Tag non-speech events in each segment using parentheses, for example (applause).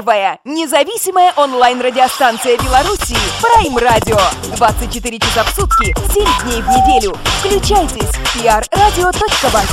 Первая независимая онлайн-радиостанция Беларуси Прайм Радио. 24 часа в сутки, 7 дней в неделю. Включайтесь. prradio.by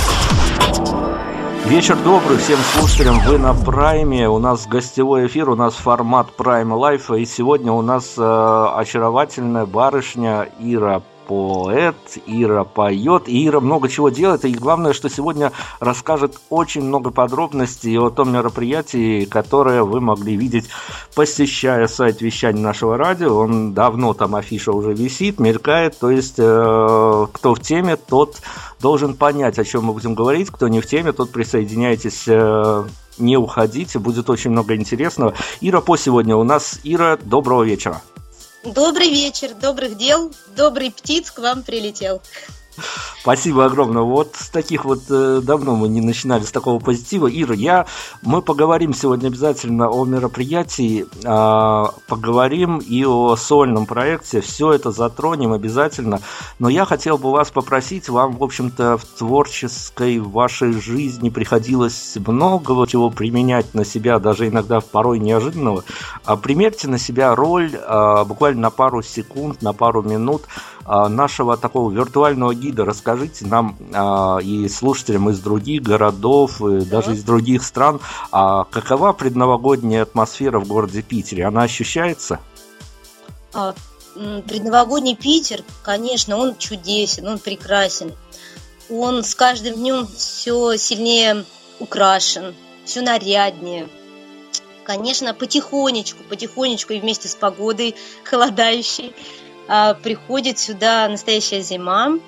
Вечер добрый всем слушателям, вы на Прайме, у нас гостевой эфир, у нас формат Прайм Лайфа, и сегодня у нас э, очаровательная барышня Ира поэт, Ира поет, и Ира много чего делает, и главное, что сегодня расскажет очень много подробностей о том мероприятии, которое вы могли видеть, посещая сайт вещания нашего радио, он давно там афиша уже висит, мелькает, то есть э, кто в теме, тот должен понять, о чем мы будем говорить, кто не в теме, тот присоединяйтесь э, не уходите, будет очень много интересного. Ира по сегодня у нас. Ира, доброго вечера. Добрый вечер, добрых дел, добрый птиц к вам прилетел. Спасибо огромное. Вот с таких вот э, давно мы не начинали с такого позитива. Ира, я, мы поговорим сегодня обязательно о мероприятии, э, поговорим и о сольном проекте. Все это затронем обязательно. Но я хотел бы вас попросить, вам, в общем-то, в творческой вашей жизни приходилось много чего применять на себя, даже иногда порой неожиданного. А примерьте на себя роль э, буквально на пару секунд, на пару минут нашего такого виртуального гида. Расскажите нам а, и слушателям из других городов, и даже из других стран, а какова предновогодняя атмосфера в городе Питере? Она ощущается? Предновогодний Питер, конечно, он чудесен, он прекрасен. Он с каждым днем все сильнее украшен, все наряднее. Конечно, потихонечку, потихонечку и вместе с погодой (laughs) холодающей а, приходит сюда настоящая зима,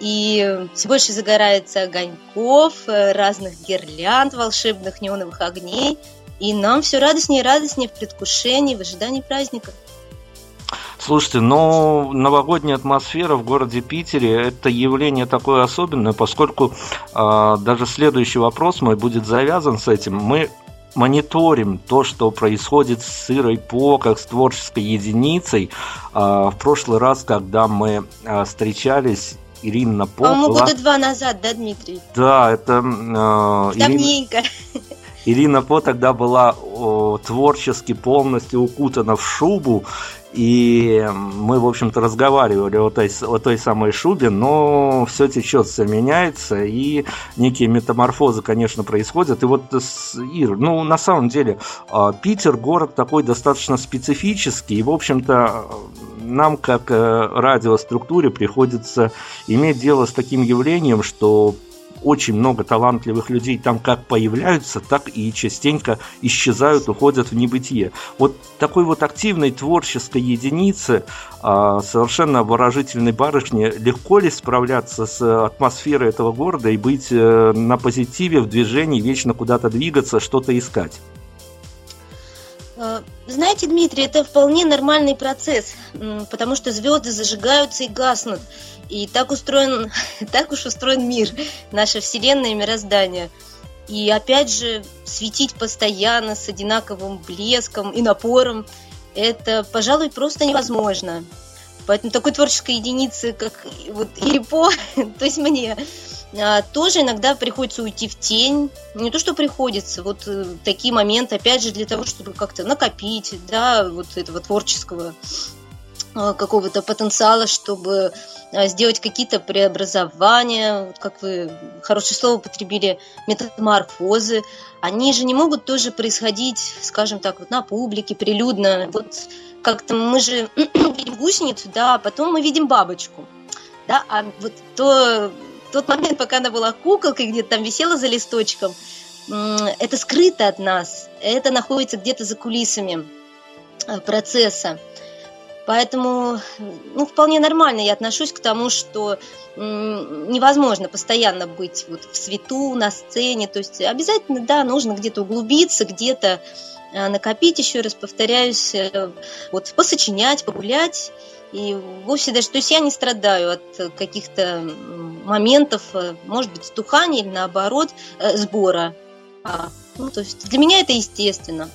и все больше загорается огоньков, э, разных гирлянд, волшебных неоновых огней, и нам все радостнее и радостнее в предвкушении, в ожидании праздника. Слушайте, ну, новогодняя атмосфера в городе Питере – это явление такое особенное, поскольку э, даже следующий вопрос мой будет завязан с этим. Мы мониторим то, что происходит с Сырой По, как с творческой единицей. А, в прошлый раз, когда мы а, встречались, Ирина По... По-моему, была... года два назад, да, Дмитрий? Да, это... Э. Ирина... Ирина По тогда была о, творчески полностью укутана в шубу, и мы, в общем-то, разговаривали о той, о той самой шубе, но все течет, все меняется, и некие метаморфозы, конечно, происходят. И вот, Ир, ну, на самом деле, а, Питер город такой достаточно специфический, и, в общем-то, нам, как э, радиоструктуре, приходится иметь дело с таким явлением, что очень много талантливых людей там как появляются, так и частенько исчезают, уходят в небытие. Вот такой вот активной творческой единицы, а, совершенно выражительной барышне, легко ли справляться с атмосферой этого города и быть э, на позитиве, в движении, вечно куда-то двигаться, что-то искать? Э, знаете, Дмитрий, это вполне нормальный процесс, потому что звезды зажигаются и гаснут. И так устроен, (laughs) так уж устроен мир, наша Вселенная и мироздание. И опять же, светить постоянно с одинаковым блеском и напором, это, пожалуй, просто невозможно. Поэтому такой творческой единицы, как вот Ирипо, (laughs) то есть мне, а, тоже иногда приходится уйти в тень. Не то, что приходится, вот э, такие моменты, опять же, для того, чтобы как-то накопить, да, вот этого творческого а, какого-то потенциала, чтобы а, сделать какие-то преобразования, как вы хорошее слово потребили, метаморфозы, они же не могут тоже происходить, скажем так, вот на публике, прилюдно. Вот как-то мы же (clears throat) видим гусеницу, да, а потом мы видим бабочку. Да, а вот то тот момент, пока она была куколкой, где-то там висела за листочком, это скрыто от нас, это находится где-то за кулисами э, процесса. Поэтому, ну, вполне нормально я отношусь к тому, что невозможно постоянно быть вот в свету, на сцене. То есть обязательно, да, нужно где-то углубиться, где-то накопить, еще раз повторяюсь, э, вот посочинять, погулять. И вовсе даже, то есть я не страдаю от каких-то моментов, э, может быть, стухания или наоборот, э, сбора. А, ну, то есть для меня это естественно.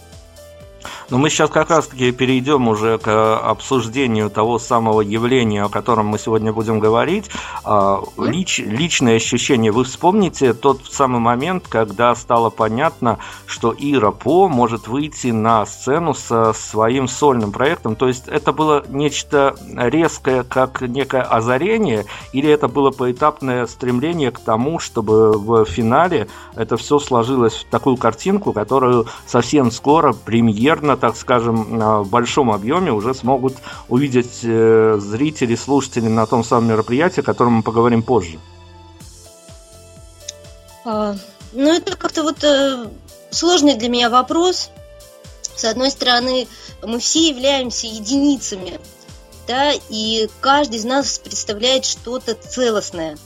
Но мы сейчас как раз-таки перейдем уже к обсуждению того самого явления, о котором мы сегодня будем говорить. А, лич, личное ощущение. Вы вспомните тот самый момент, когда стало понятно, что Ира По может выйти на сцену со своим сольным проектом. То есть это было нечто резкое, как некое озарение, или это было поэтапное стремление к тому, чтобы в финале это все сложилось в такую картинку, которую совсем скоро премьерно так скажем, в большом объеме уже смогут увидеть э, зрители, слушатели на том самом мероприятии, о котором мы поговорим позже? А, ну, это как-то вот э, сложный для меня вопрос. С одной стороны, мы все являемся единицами, да, и каждый из нас представляет что-то целостное.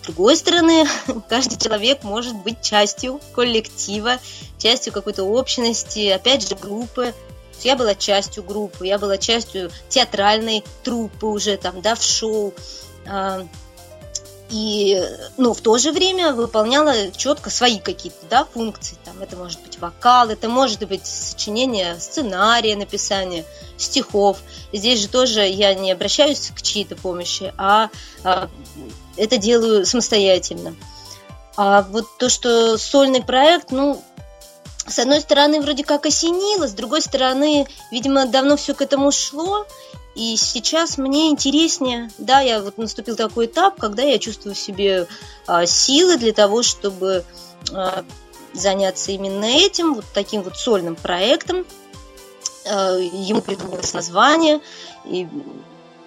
С другой стороны, (laughs) каждый человек может быть частью коллектива, частью какой-то общности, опять же, группы. Я была частью группы, я была частью театральной труппы уже там, да, в шоу. И, ну, в то же время выполняла четко свои какие-то, да, функции. Там это может быть вокал, это может быть сочинение сценария, написание стихов. Здесь же тоже я не обращаюсь к чьей-то помощи, а, а это делаю самостоятельно. А вот то, что сольный проект, ну, с одной стороны, вроде как осенило, с другой стороны, видимо, давно все к этому шло, и сейчас мне интереснее, да, я вот наступил такой этап, когда я чувствую в себе а, силы для того, чтобы а, заняться именно этим, вот таким вот сольным проектом. А, ему придумалось название, и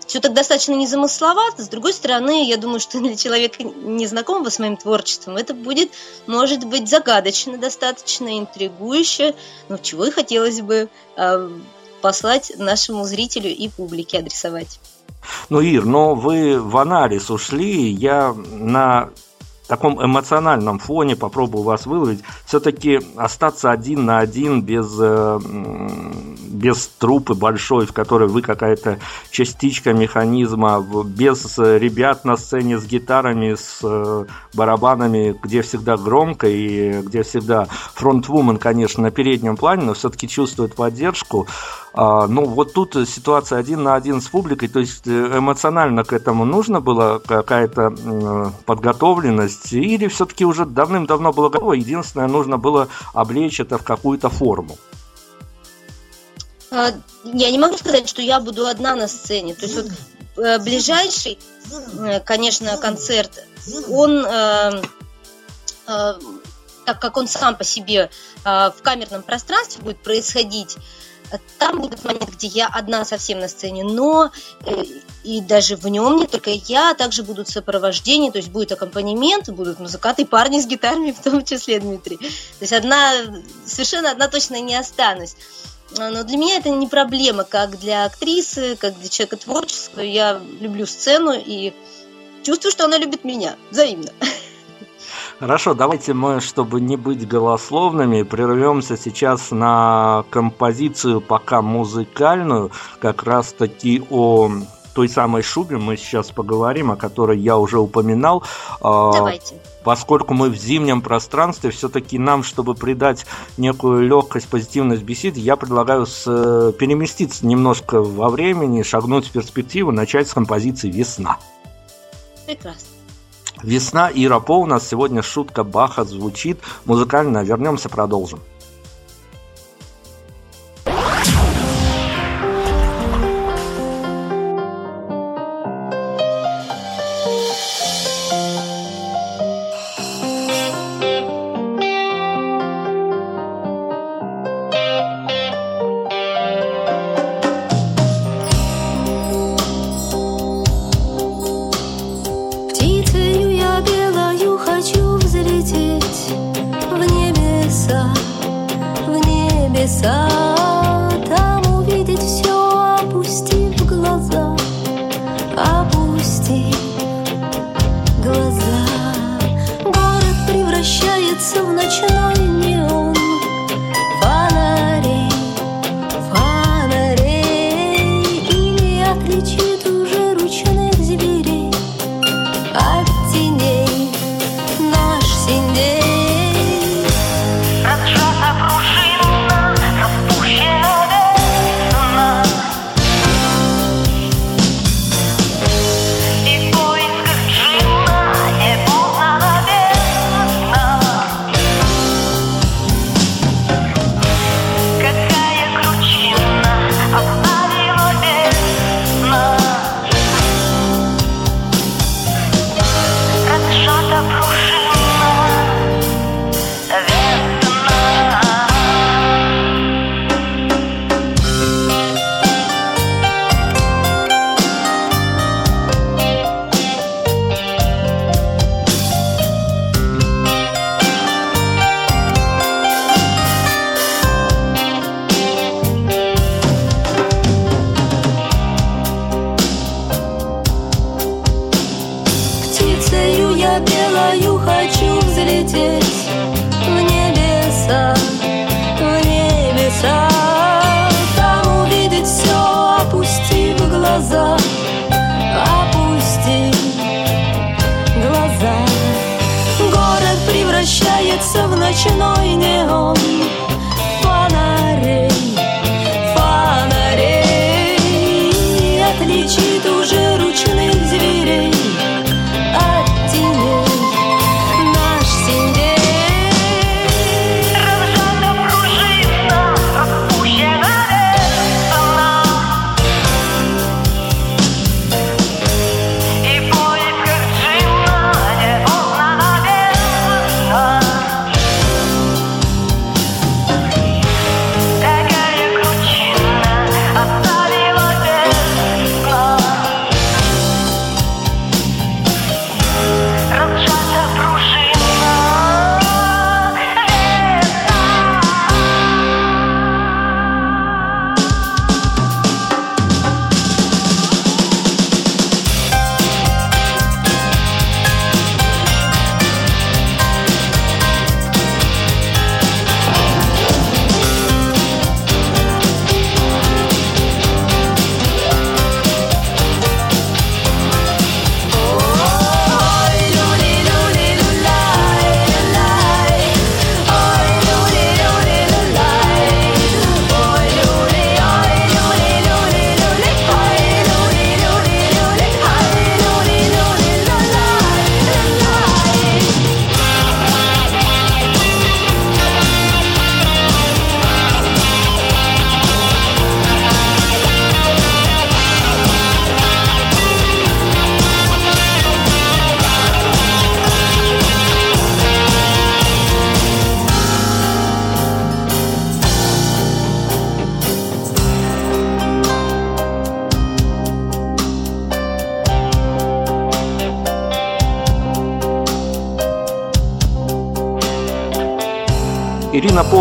все так достаточно незамысловато. С другой стороны, я думаю, что для человека, незнакомого с моим творчеством, это будет, может быть, загадочно достаточно, интригующе, но чего и хотелось бы э, послать нашему зрителю и публике адресовать. Ну, Ир, но вы в анализ ушли. Я на таком эмоциональном фоне попробую вас выловить, все-таки остаться один на один без, э, без трупы большой, в которой вы какая-то частичка механизма, без ребят на сцене с гитарами, с э, барабанами, где всегда громко и где всегда фронтвумен, конечно, на переднем плане, но все-таки чувствует поддержку. А, ну, вот тут ситуация один на один с публикой, то есть э, эмоционально к этому нужно было какая-то подготовленность, или все-таки уже давным-давно было готово, единственное, нужно было облечь это в какую-то форму? А, я не могу сказать, что я буду одна на сцене. То есть вот э, ближайший, э, конечно, концерт, он так как он сам по себе в камерном пространстве будет происходить, там будет момент, где я одна совсем на сцене, но э, и даже в нем не только я, а также будут сопровождения, то есть будет аккомпанемент, будут музыканты, парни с гитарами, в том числе Дмитрий. То есть одна, совершенно одна точно не останусь. Но для меня это не проблема, как для актрисы, как для человека творческого. Я люблю сцену и чувствую, что она любит меня взаимно. Хорошо, давайте мы, чтобы не быть голословными, прервемся сейчас на композицию пока музыкальную, как раз таки о той самой шубе мы сейчас поговорим, о которой я уже упоминал. А, давайте. Поскольку мы в зимнем пространстве, все-таки нам, чтобы придать некую легкость, позитивность беседе, я предлагаю с, переместиться немножко во времени, шагнуть в перспективу, начать с композиции «Весна». Прекрасно. Весна и Рапо у нас сегодня шутка Баха звучит. Музыкально вернемся, продолжим.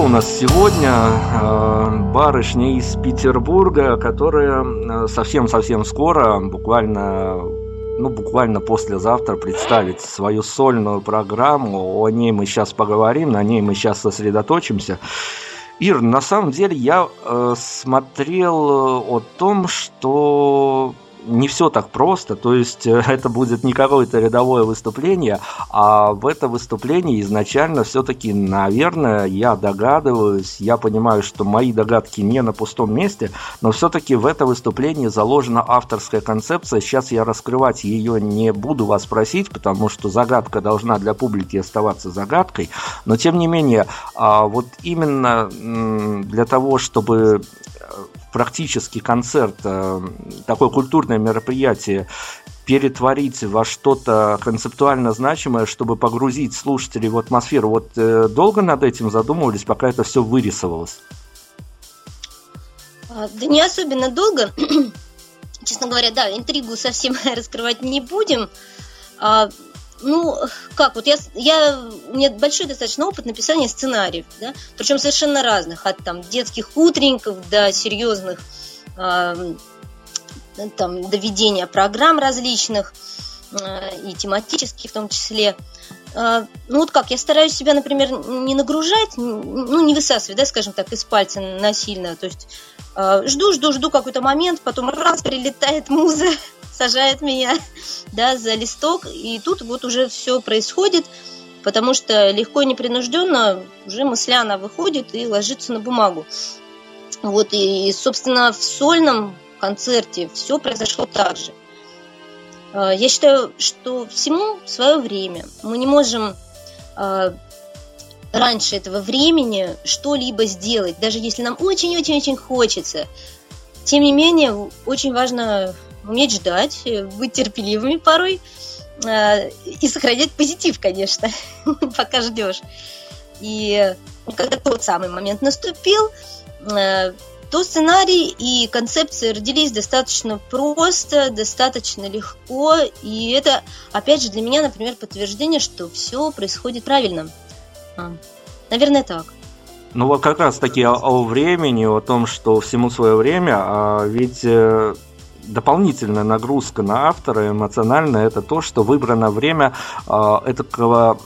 У нас сегодня, э, барышня из Петербурга, которая э, совсем-совсем скоро, буквально ну, буквально послезавтра представит свою сольную программу. О ней мы сейчас поговорим, на ней мы сейчас сосредоточимся. Ир, на самом деле я э, смотрел о том, что не все так просто, то есть э, это будет не какое-то рядовое выступление, а в это выступление изначально все-таки, наверное, я догадываюсь, я понимаю, что мои догадки не на пустом месте, но все-таки в это выступление заложена авторская концепция. Сейчас я раскрывать ее не буду вас просить, потому что загадка должна для публики оставаться загадкой, но тем не менее, а вот именно для того, чтобы практически концерт, э, такое культурное мероприятие перетворить во что-то концептуально значимое, чтобы погрузить слушателей в атмосферу. Вот э, долго над этим задумывались, пока это все вырисовалось? А, да не особенно долго. (clears throat) Честно говоря, да, интригу совсем (laughs) раскрывать не будем. А, ну, как, вот я, я, у меня большой достаточно опыт написания сценариев, да, причем совершенно разных, от там детских утренников до серьезных, э, там, до ведения программ различных, э, и тематических в том числе. Э, ну, вот как, я стараюсь себя, например, не нагружать, ну, не высасывать, да, скажем так, из пальца насильно, то есть э, жду, жду, жду какой-то момент, потом раз, прилетает муза, сажает меня (laughs) да, за листок, и тут вот уже все происходит, потому что легко и непринужденно уже мысляно выходит и ложится на бумагу. Вот, и, собственно, в сольном концерте все произошло так же. А, я считаю, что всему свое время. Мы не можем а, раньше этого времени что-либо сделать, даже если нам очень-очень-очень хочется. Тем не менее, очень важно уметь ждать, э, быть терпеливыми порой э, и сохранять позитив, конечно, (laughs) пока ждешь. И когда тот самый момент наступил, э, то сценарий и концепция родились достаточно просто, достаточно легко, и это, опять же, для меня, например, подтверждение, что все происходит правильно. А, наверное, так. Ну вот как раз таки о, о времени, о том, что всему свое время, а ведь дополнительная нагрузка на автора эмоциональная это то, что выбрано время э, этого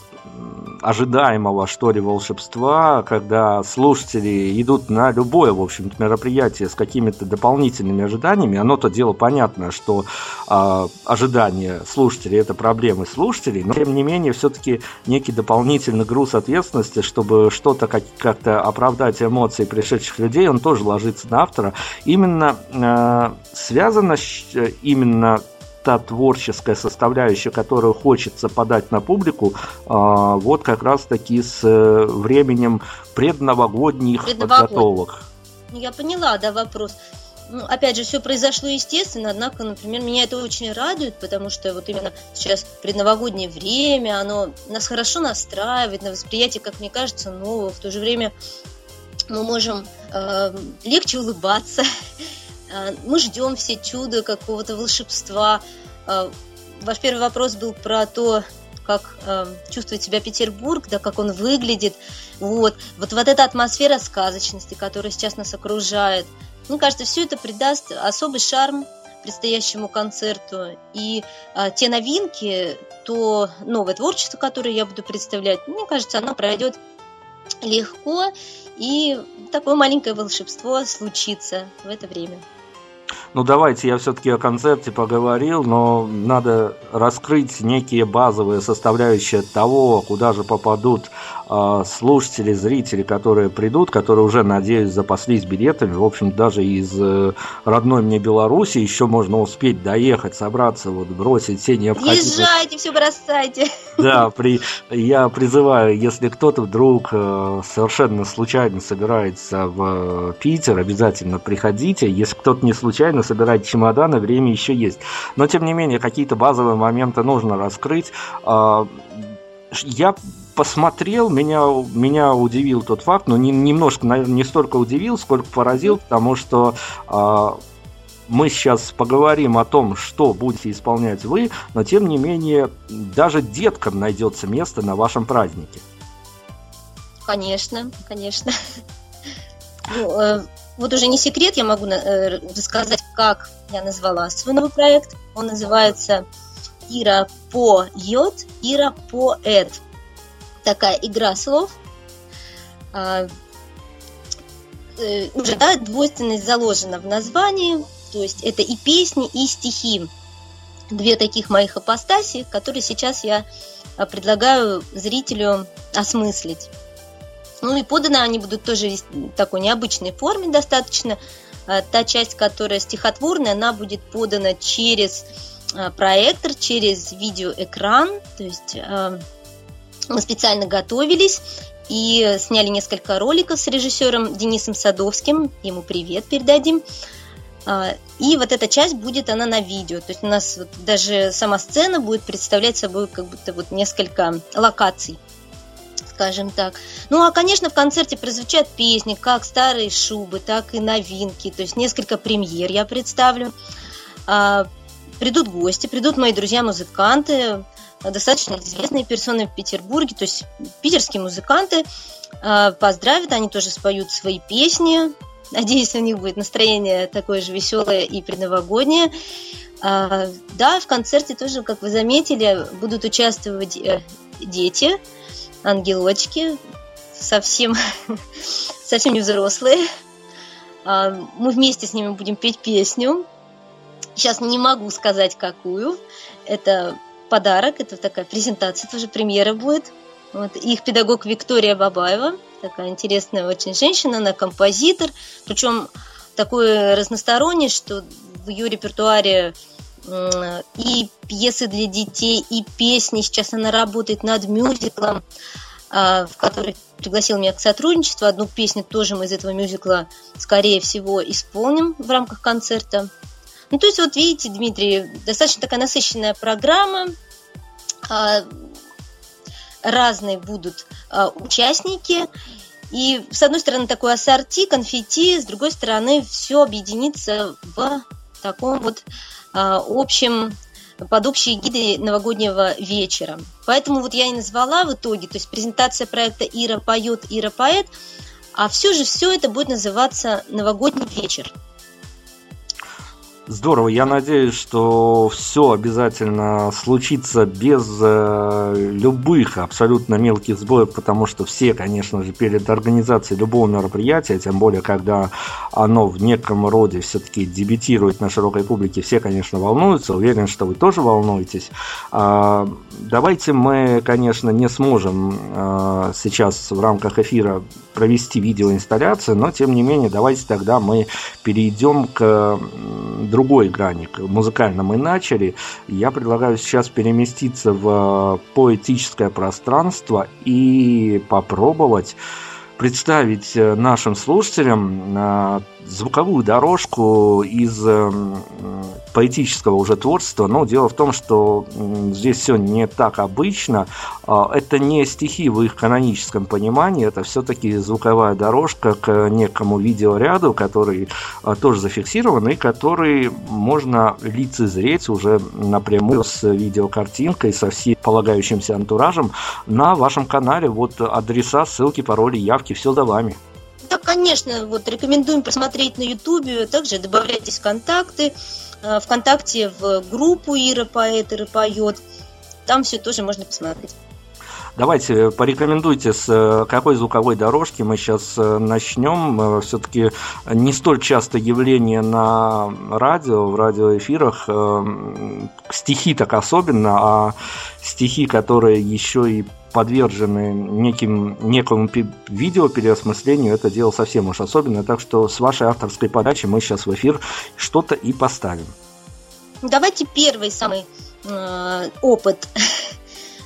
ожидаемого, что ли, волшебства, когда слушатели идут на любое, в общем-то, мероприятие с какими-то дополнительными ожиданиями, оно-то дело понятно, что э, ожидания слушателей – это проблемы слушателей, но, тем не менее, все-таки некий дополнительный груз ответственности, чтобы что-то как- как-то оправдать эмоции пришедших людей, он тоже ложится на автора. Именно э, связано именно та творческая составляющая, которую хочется подать на публику, а, вот как раз-таки с э, временем предновогодних Предновогод... подготовок. Я поняла, да, вопрос. Ну, опять же, все произошло естественно, однако, например, меня это очень радует, потому что вот именно сейчас предновогоднее время, оно нас хорошо настраивает на восприятие, как мне кажется, нового. В то же время мы можем э, легче улыбаться, мы ждем все чуда, какого-то волшебства. А, ваш первый вопрос был про то, как э, чувствует себя Петербург, да, как он выглядит. Вот. вот, вот эта атмосфера сказочности, которая сейчас нас окружает. Мне кажется, все это придаст особый шарм предстоящему концерту. И э, те новинки, то новое творчество, которое я буду представлять, мне кажется, оно пройдет легко, и такое маленькое волшебство случится в это время. Ну давайте я все-таки о концерте поговорил, но надо раскрыть некие базовые составляющие того, куда же попадут э, слушатели, зрители, которые придут, которые уже, надеюсь, запаслись билетами. В общем, даже из э, родной мне Беларуси еще можно успеть доехать, собраться, вот бросить все необходимые... Езжайте, все бросайте. Да, при... я призываю, если кто-то вдруг э, совершенно случайно собирается в Питер, обязательно приходите. Если кто-то не случайно собирает чемоданы, время еще есть. Но, тем не менее, какие-то базовые моменты нужно раскрыть. Э, я посмотрел, меня, меня удивил тот факт, но не, немножко, наверное, не столько удивил, сколько поразил, потому что э, мы сейчас поговорим о том, что будете исполнять вы, но тем не менее, даже деткам найдется место на вашем празднике. Конечно, конечно. (laughs) Ну, э, вот уже не секрет, я могу э, рассказать, как я назвала свой новый проект. Он называется Ира поет, Ира поэт. Такая игра слов. А, э, уже да, двойственность заложена в названии, то есть это и песни, и стихи. Две таких моих апостаси, которые сейчас я а, предлагаю зрителю осмыслить. Ну и поданы они будут тоже в такой необычной форме достаточно. А, та часть, которая стихотворная, она будет подана через а, проектор, через видеоэкран. То есть а, мы специально готовились и сняли несколько роликов с режиссером Денисом Садовским. Ему привет передадим. И вот эта часть будет она на видео. То есть у нас даже сама сцена будет представлять собой как будто вот несколько локаций скажем так. Ну, а, конечно, в концерте прозвучат песни, как старые шубы, так и новинки, то есть несколько премьер я представлю. А, придут гости, придут мои друзья-музыканты, достаточно известные персоны в Петербурге, то есть питерские музыканты а, поздравят, они тоже споют свои песни. Надеюсь, у них будет настроение такое же веселое и предновогоднее. А, да, в концерте тоже, как вы заметили, будут участвовать э, дети – ангелочки, совсем, (laughs) совсем не взрослые. А, мы вместе с ними будем петь песню. Сейчас не могу сказать, какую. Это подарок, это такая презентация, тоже премьера будет. Вот. Их педагог Виктория Бабаева, такая интересная очень женщина, она композитор, причем такой разносторонний, что в ее репертуаре и пьесы для детей, и песни. Сейчас она работает над мюзиклом, а, в который пригласил меня к сотрудничеству. Одну песню тоже мы из этого мюзикла, скорее всего, исполним в рамках концерта. Ну, то есть, вот видите, Дмитрий, достаточно такая насыщенная программа. А, разные будут участники. И, с одной стороны, такой ассорти, конфетти, с другой стороны, все объединится в таком вот общим под общие гиды новогоднего вечера. Поэтому вот я и назвала в итоге, то есть презентация проекта «Ира поет, Ира поэт», а все же все это будет называться «Новогодний вечер». Здорово, я надеюсь, что все обязательно случится без э, любых абсолютно мелких сбоев, потому что все, конечно же, перед организацией любого мероприятия, тем более, когда оно в неком роде все-таки дебютирует на широкой публике, все, конечно, волнуются, уверен, что вы тоже волнуетесь. Э, давайте мы, конечно, не сможем э, сейчас в рамках эфира провести видеоинсталляцию, но, тем не менее, давайте тогда мы перейдем к другой грани. Музыкально мы начали. Я предлагаю сейчас переместиться в поэтическое пространство и попробовать представить нашим слушателям звуковую дорожку из эм, поэтического уже творчества, но дело в том, что здесь все не так обычно. А, это не стихи в их каноническом понимании, это все-таки звуковая дорожка к некому видеоряду, который а, тоже зафиксирован и который можно лицезреть уже напрямую с видеокартинкой, со всем полагающимся антуражем на вашем канале. Вот адреса, ссылки, пароли, явки, все за вами. Да, конечно, вот рекомендуем посмотреть на Ютубе, также добавляйтесь в контакты, э, ВКонтакте в группу Ира поэт, Ира поет. Там все тоже можно посмотреть. Давайте порекомендуйте, с э, какой звуковой дорожки мы сейчас э, начнем. Все-таки не столь часто явление на радио, в радиоэфирах, стихи так особенно, а стихи, которые еще и подвержены неким, некому видео переосмыслению, это дело совсем уж особенное. Так что с вашей авторской подачи мы сейчас в эфир что-то и поставим. Давайте первый самый э, опыт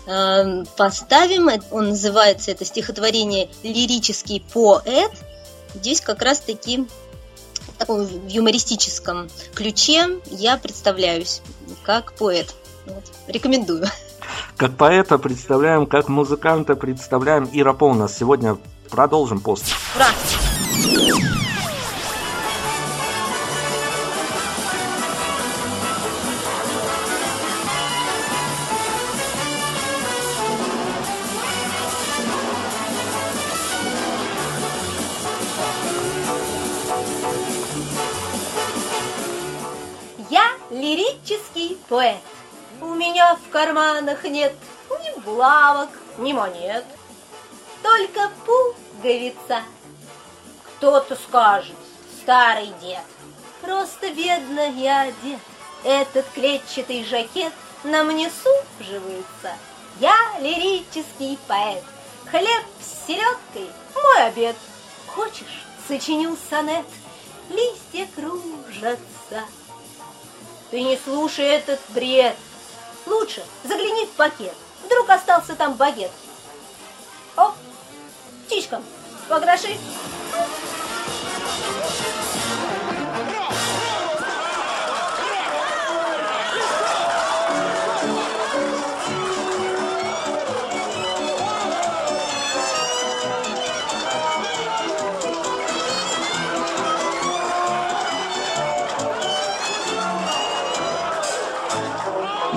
э, поставим. Он называется, это стихотворение «Лирический поэт». Здесь как раз-таки в таком юмористическом ключе я представляюсь как поэт. Вот. Рекомендую. Как поэта представляем, как музыканта представляем. Ира Пол нас сегодня продолжим пост. Ура! Лирический поэт. У меня в карманах нет ни булавок, ни монет, только пуговица. Кто-то скажет, старый дед, просто бедно я одет. Этот клетчатый жакет на мне суживается. Я лирический поэт, хлеб с селедкой – мой обед. Хочешь, сочиню сонет, листья кружатся. Ты не слушай этот бред. Лучше загляни в пакет. Вдруг остался там багет. О, птичкам, по гроши.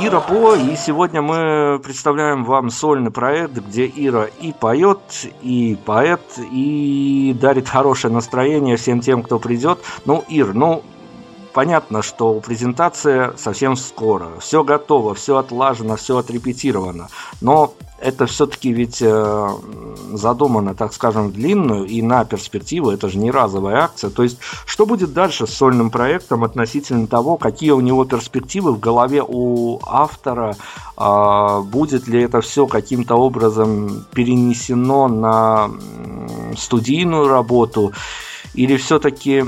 Ира По, и сегодня мы представляем вам сольный проект, где Ира и поет, и поэт, и дарит хорошее настроение всем тем, кто придет. Ну, Ир, ну, понятно, что презентация совсем скоро. Все готово, все отлажено, все отрепетировано. Но это все-таки ведь э, задумано, так скажем, длинную и на перспективу. Это же не разовая акция. То есть, что будет дальше с сольным проектом относительно того, какие у него перспективы в голове у автора? Э, будет ли это все каким-то образом перенесено на студийную работу? Или все-таки,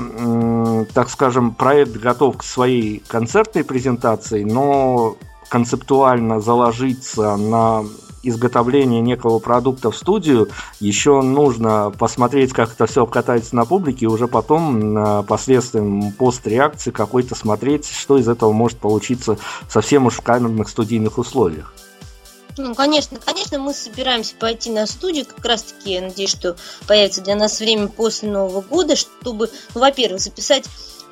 так скажем, проект готов к своей концертной презентации, но концептуально заложиться на изготовление некого продукта в студию, еще нужно посмотреть, как это все обкатается на публике, и уже потом последствиям постреакции какой-то смотреть, что из этого может получиться совсем уж в камерных студийных условиях. Ну, конечно, конечно, мы собираемся пойти на студию, как раз таки, я надеюсь, что появится для нас время после Нового года, чтобы, ну, во-первых, записать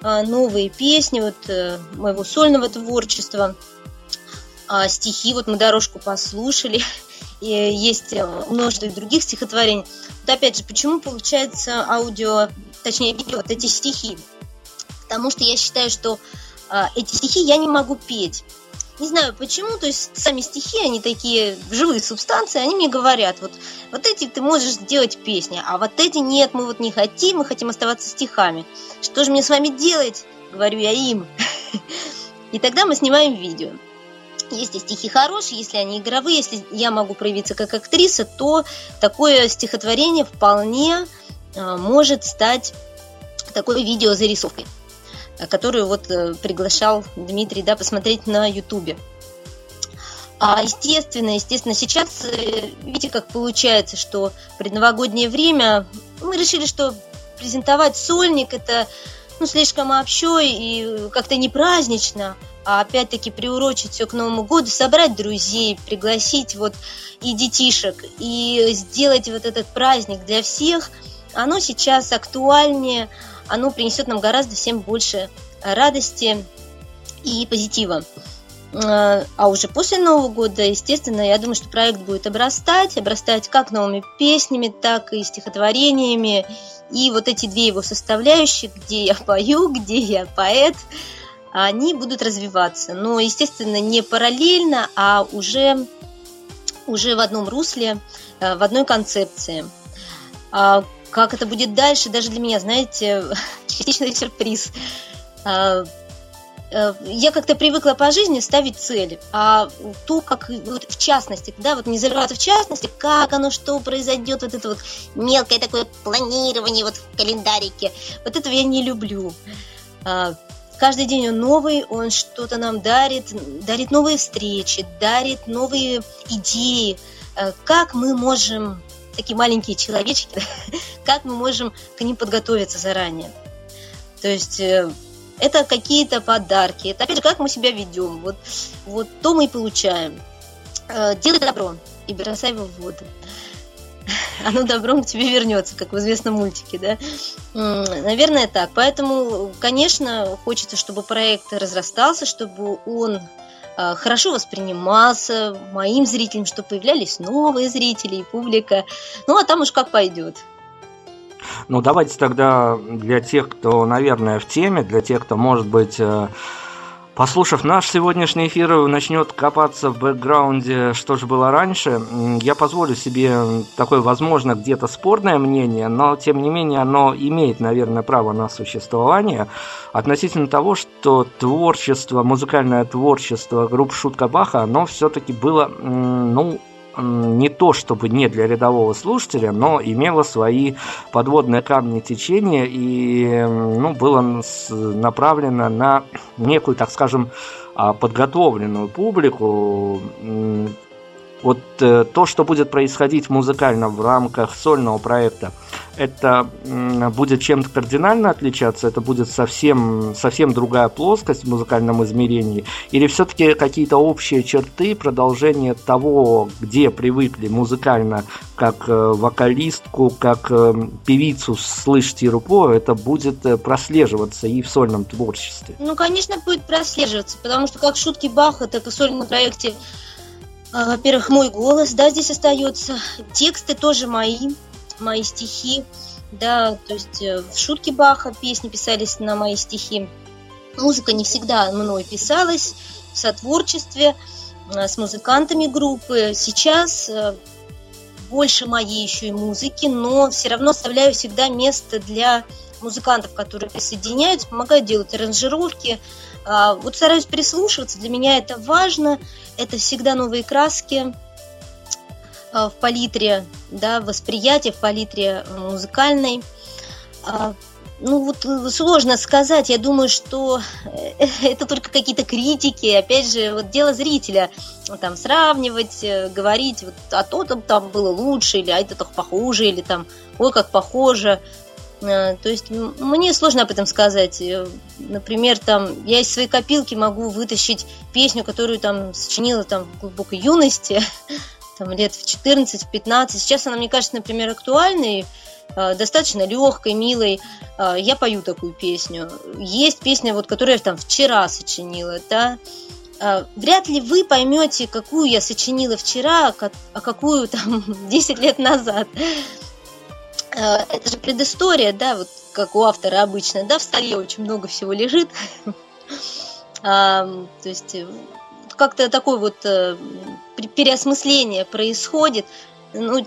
а, новые песни вот а, моего сольного творчества, а, стихи, вот мы дорожку послушали, и есть э, множество других стихотворений. Вот опять же, почему получается аудио, точнее видео, вот эти стихи? Потому что я считаю, что а, эти стихи я не могу петь. Не знаю почему, то есть сами стихи, они такие живые субстанции, они мне говорят, вот, вот эти ты можешь сделать песни, а вот эти нет, мы вот не хотим, мы хотим оставаться стихами. Что же мне с вами делать? Говорю я им. (laughs) И тогда мы снимаем видео. Если стихи хорошие, если они игровые, если я могу проявиться как актриса, то такое стихотворение вполне а, может стать такой видеозарисовкой. Э, которую вот э, приглашал Дмитрий, да, посмотреть на Ютубе. А естественно, естественно, сейчас, э, видите, как получается, что предновогоднее время мы решили, что презентовать сольник это ну, слишком общо и как-то не празднично, а опять-таки приурочить все к Новому году, собрать друзей, пригласить вот и детишек, и сделать вот этот праздник для всех, оно сейчас актуальнее, оно принесет нам гораздо всем больше радости и позитива. А, а уже после Нового года, естественно, я думаю, что проект будет обрастать, обрастать как новыми песнями, так и стихотворениями. И вот эти две его составляющие, где я пою, (laughs) где я поэт, они будут развиваться. Но, естественно, не параллельно, а уже, уже в одном русле, э, в одной концепции. А как это будет дальше, даже для меня, знаете, (laughs) частичный сюрприз. Э, я как-то привыкла по жизни ставить цели, а то, как вот в частности, да, вот не заливаться в частности, как оно, что произойдет, вот это вот мелкое такое планирование вот в календарике, вот этого я не люблю. А, каждый день он новый, он что-то нам дарит, дарит новые встречи, дарит новые идеи, э, как мы можем такие маленькие человечки, (laughs) как мы можем к ним подготовиться заранее. То есть э, это какие-то подарки, это опять же, как мы себя ведем. Вот, вот то мы и получаем. Э, делай добро и бросай его в воду. (laughs) Оно добром к тебе вернется, как в известном мультике, да? Наверное, так. Поэтому, конечно, хочется, чтобы проект разрастался, чтобы он Э, хорошо воспринимался моим зрителям, что появлялись новые зрители и публика. Ну, а там уж как пойдет. Ну, давайте тогда для тех, кто, наверное, в теме, для тех, кто, может быть, э, Послушав наш сегодняшний эфир, начнет копаться в бэкграунде, что же было раньше. Я позволю себе такое, возможно, где-то спорное мнение, но, тем не менее, оно имеет, наверное, право на существование относительно того, что творчество, музыкальное творчество групп Шутка Баха, оно все-таки было, ну, не то чтобы не для рядового слушателя, но имело свои подводные камни течения и ну, было направлено на некую, так скажем, а, подготовленную публику. Вот э, то, что будет происходить музыкально в рамках сольного проекта – это будет чем-то кардинально отличаться, это будет совсем, совсем другая плоскость в музыкальном измерении, или все-таки какие-то общие черты, продолжение того, где привыкли музыкально, как э, вокалистку, как э, певицу слышать Ерупо, это будет э, прослеживаться и в сольном творчестве? Ну, конечно, будет прослеживаться, потому что как шутки Баха, так и в сольном проекте во-первых, мой голос, да, здесь остается. Тексты тоже мои мои стихи, да, то есть э, в шутке Баха песни писались на мои стихи. Музыка не всегда мной писалась в сотворчестве э, с музыкантами группы. Сейчас э, больше моей еще и музыки, но все равно оставляю всегда место для музыкантов, которые присоединяются, помогают делать аранжировки. А, вот стараюсь прислушиваться, для меня это важно, это всегда новые краски, Э, в палитре, да, восприятия, в палитре музыкальной. А, ну вот э, сложно сказать, я думаю, что э, (laughs) это только какие-то критики, опять же, вот дело зрителя, там сравнивать, говорить, вот, а то там, было лучше, или а это так похуже, или там, ой, как похоже. То есть мне сложно об этом сказать. Например, там я из своей копилки могу вытащить песню, которую там сочинила там в глубокой юности, (laughs) там, лет в 14-15. Сейчас она, мне кажется, например, актуальной, э, достаточно легкой, милой. Э, я пою такую песню. Есть песня, вот, которую я там вчера сочинила, да. Э, вряд ли вы поймете, какую я сочинила вчера, а какую там (laughs) 10 лет назад. Это же предыстория, да, вот как у автора обычно, да, в столе очень много всего лежит. (laughs) То есть как-то такое вот э, переосмысление происходит. Ну,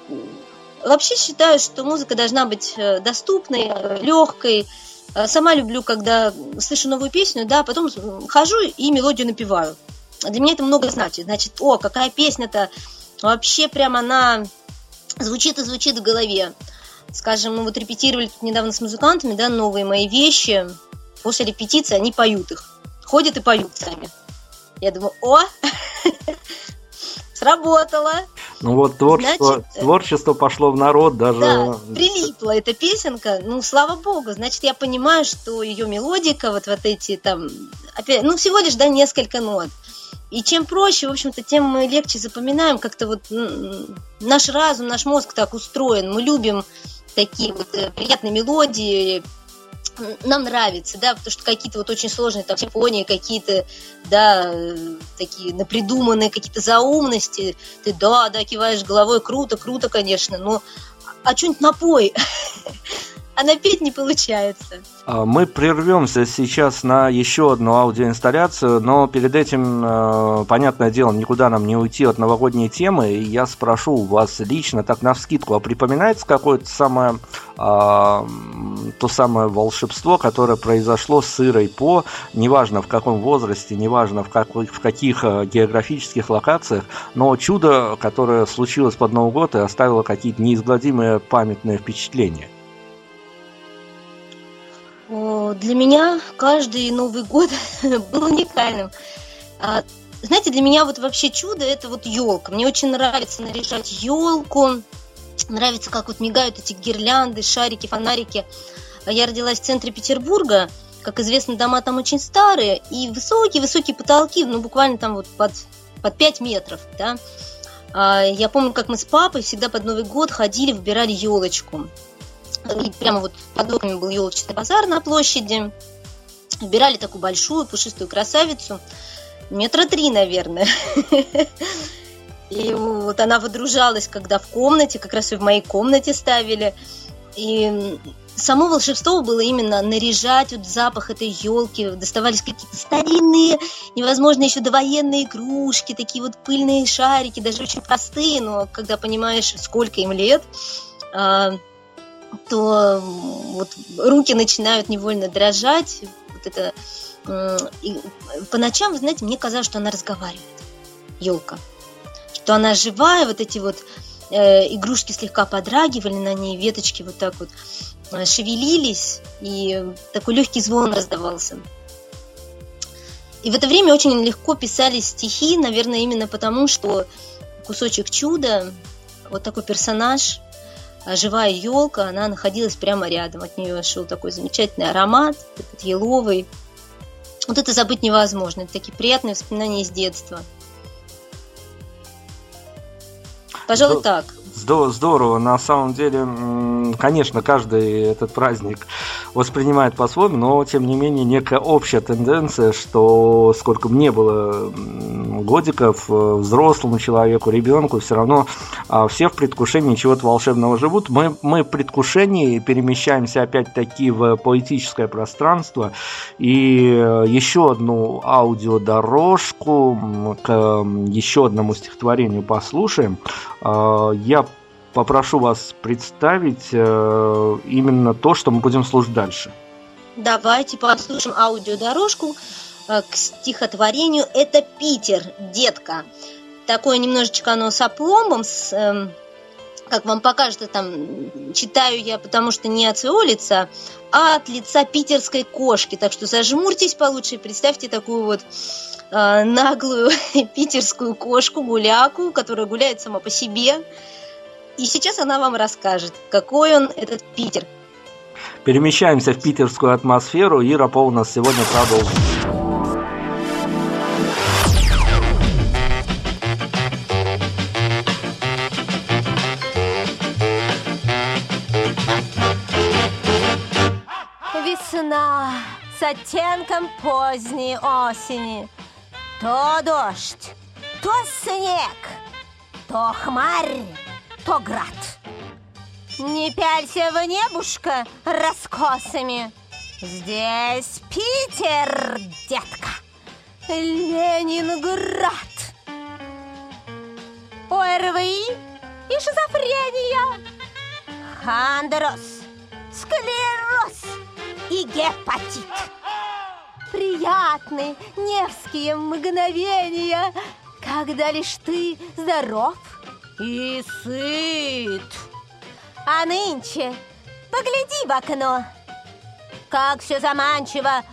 вообще считаю, что музыка должна быть э, доступной, э, легкой. Сама люблю, когда слышу новую песню, да, потом хожу и мелодию напеваю. Для меня это много значит. Значит, о, какая песня-то вообще прямо она звучит и звучит в голове. Скажем, мы вот репетировали тут недавно с музыкантами, да, новые мои вещи. После репетиции они поют их. Ходят и поют сами. Я думаю, о, (laughs) сработало. Ну вот творчество, значит, творчество пошло в народ даже. Да, прилипла эта песенка. Ну, слава богу. Значит, я понимаю, что ее мелодика, вот, вот эти там, опять, ну, всего лишь, да, несколько нот. И чем проще, в общем-то, тем мы легче запоминаем. Как-то вот наш разум, наш мозг так устроен. Мы любим такие вот э, приятные мелодии, нам нравится, да, потому что какие-то вот очень сложные там симфонии, какие-то, да, такие напридуманные какие-то заумности, ты, да, да, киваешь головой, круто, круто, конечно, но а что-нибудь напой, (laughs) а напеть не получается. А, мы прервемся сейчас на еще одну аудиоинсталляцию, но перед этим, э, понятное дело, никуда нам не уйти от новогодней темы. И я спрошу у вас лично, так на вскидку, а припоминается какое-то самое, а, то самое волшебство, которое произошло с Ирой По, неважно в каком возрасте, неважно в, как, в каких э, географических локациях, но чудо, которое случилось под Новый год и оставило какие-то неизгладимые памятные впечатления? Для меня каждый Новый год (laughs) был уникальным. А, знаете, для меня вот вообще чудо это вот елка. Мне очень нравится наряжать елку. Нравится, как вот мигают эти гирлянды, шарики, фонарики. Я родилась в центре Петербурга. Как известно, дома там очень старые и высокие-высокие потолки, ну буквально там вот под, под 5 метров, да. А, я помню, как мы с папой всегда под Новый год ходили, выбирали елочку. И прямо вот под окнами был елочный базар на площади. Выбирали такую большую пушистую красавицу, метра три, наверное. (laughs) И вот она выдружалась, когда в комнате, как раз и в моей комнате ставили. И само волшебство было именно наряжать вот запах этой елки, доставались какие-то старинные, невозможно еще довоенные игрушки, такие вот пыльные шарики, даже очень простые, но когда понимаешь, сколько им лет, а, то вот руки начинают невольно дрожать. Вот это и по ночам, вы знаете, мне казалось, что она разговаривает, елка, что она живая, вот эти вот э, игрушки слегка подрагивали на ней, веточки вот так вот э, шевелились, и такой легкий звон раздавался. И в это время очень легко писались стихи, наверное, именно потому, что кусочек чуда, вот такой персонаж, живая елка, она находилась прямо рядом. От нее шел такой замечательный аромат, этот еловый. Вот это забыть невозможно. Это такие приятные воспоминания из детства. Пожалуй, Здор- так. Здорово. На самом деле, конечно, каждый этот праздник воспринимает по-своему, но тем не менее некая общая тенденция, что сколько мне было годиков, э, взрослому человеку, ребенку, все равно а, все в предвкушении чего-то волшебного живут. Мы, мы в предвкушении перемещаемся опять-таки в поэтическое пространство и э, еще одну аудиодорожку к еще одному стихотворению послушаем. А, я попрошу вас представить э, именно то, что мы будем слушать дальше. Давайте послушаем аудиодорожку э, к стихотворению «Это Питер, детка». Такое немножечко оно с опломбом, с, э, как вам покажется, там читаю я, потому что не от своего лица, а от лица питерской кошки. Так что зажмурьтесь получше и представьте такую вот э, наглую (laughs) питерскую кошку, гуляку, которая гуляет сама по себе, и сейчас она вам расскажет, какой он, этот Питер. Перемещаемся в питерскую атмосферу, и Рапо у нас сегодня продолжит. Весна с оттенком поздней осени. То дождь, то снег, то хмарь, то град. Не пялься в небушка раскосами. Здесь Питер, детка. Ленинград. ОРВИ и шизофрения. Хандроз, склероз и гепатит. Приятны невские мгновения, когда лишь ты здоров и сыт. А нынче погляди в окно, как все заманчиво,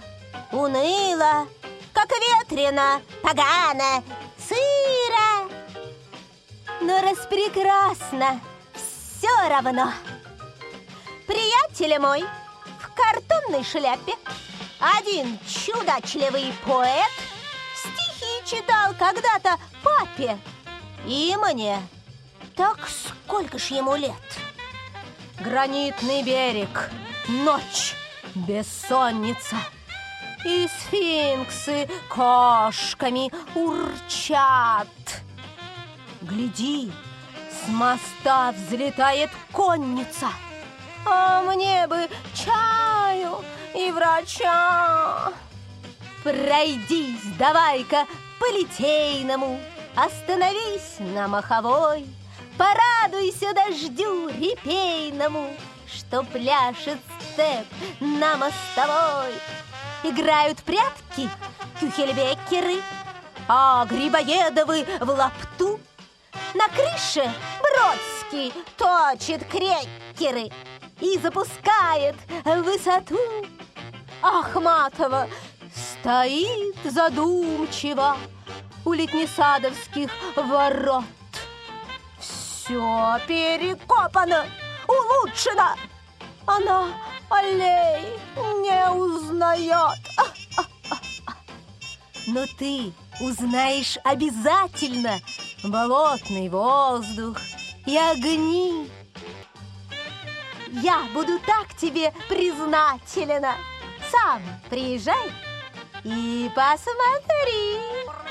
уныло, как ветрено, погано, сыро. Но распрекрасно все равно. Приятель мой в картонной шляпе, один чудачливый поэт, стихи читал когда-то папе и мне. Так сколько ж ему лет? Гранитный берег, ночь, бессонница. И сфинксы кошками урчат. Гляди, с моста взлетает конница. А мне бы чаю и врача. Пройдись, давай-ка по литейному, Остановись на маховой, Порадуйся дождю репейному, Что пляшет степ на мостовой. Играют прятки кюхельбекеры, А Грибоедовы в лапту. На крыше Бродский точит крекеры И запускает высоту. Ахматова стоит задумчиво у летнесадовских ворот. Все перекопано, улучшено. Она аллей не узнает. Но ты узнаешь обязательно болотный воздух и огни. Я буду так тебе признательна. Сам приезжай и посмотри.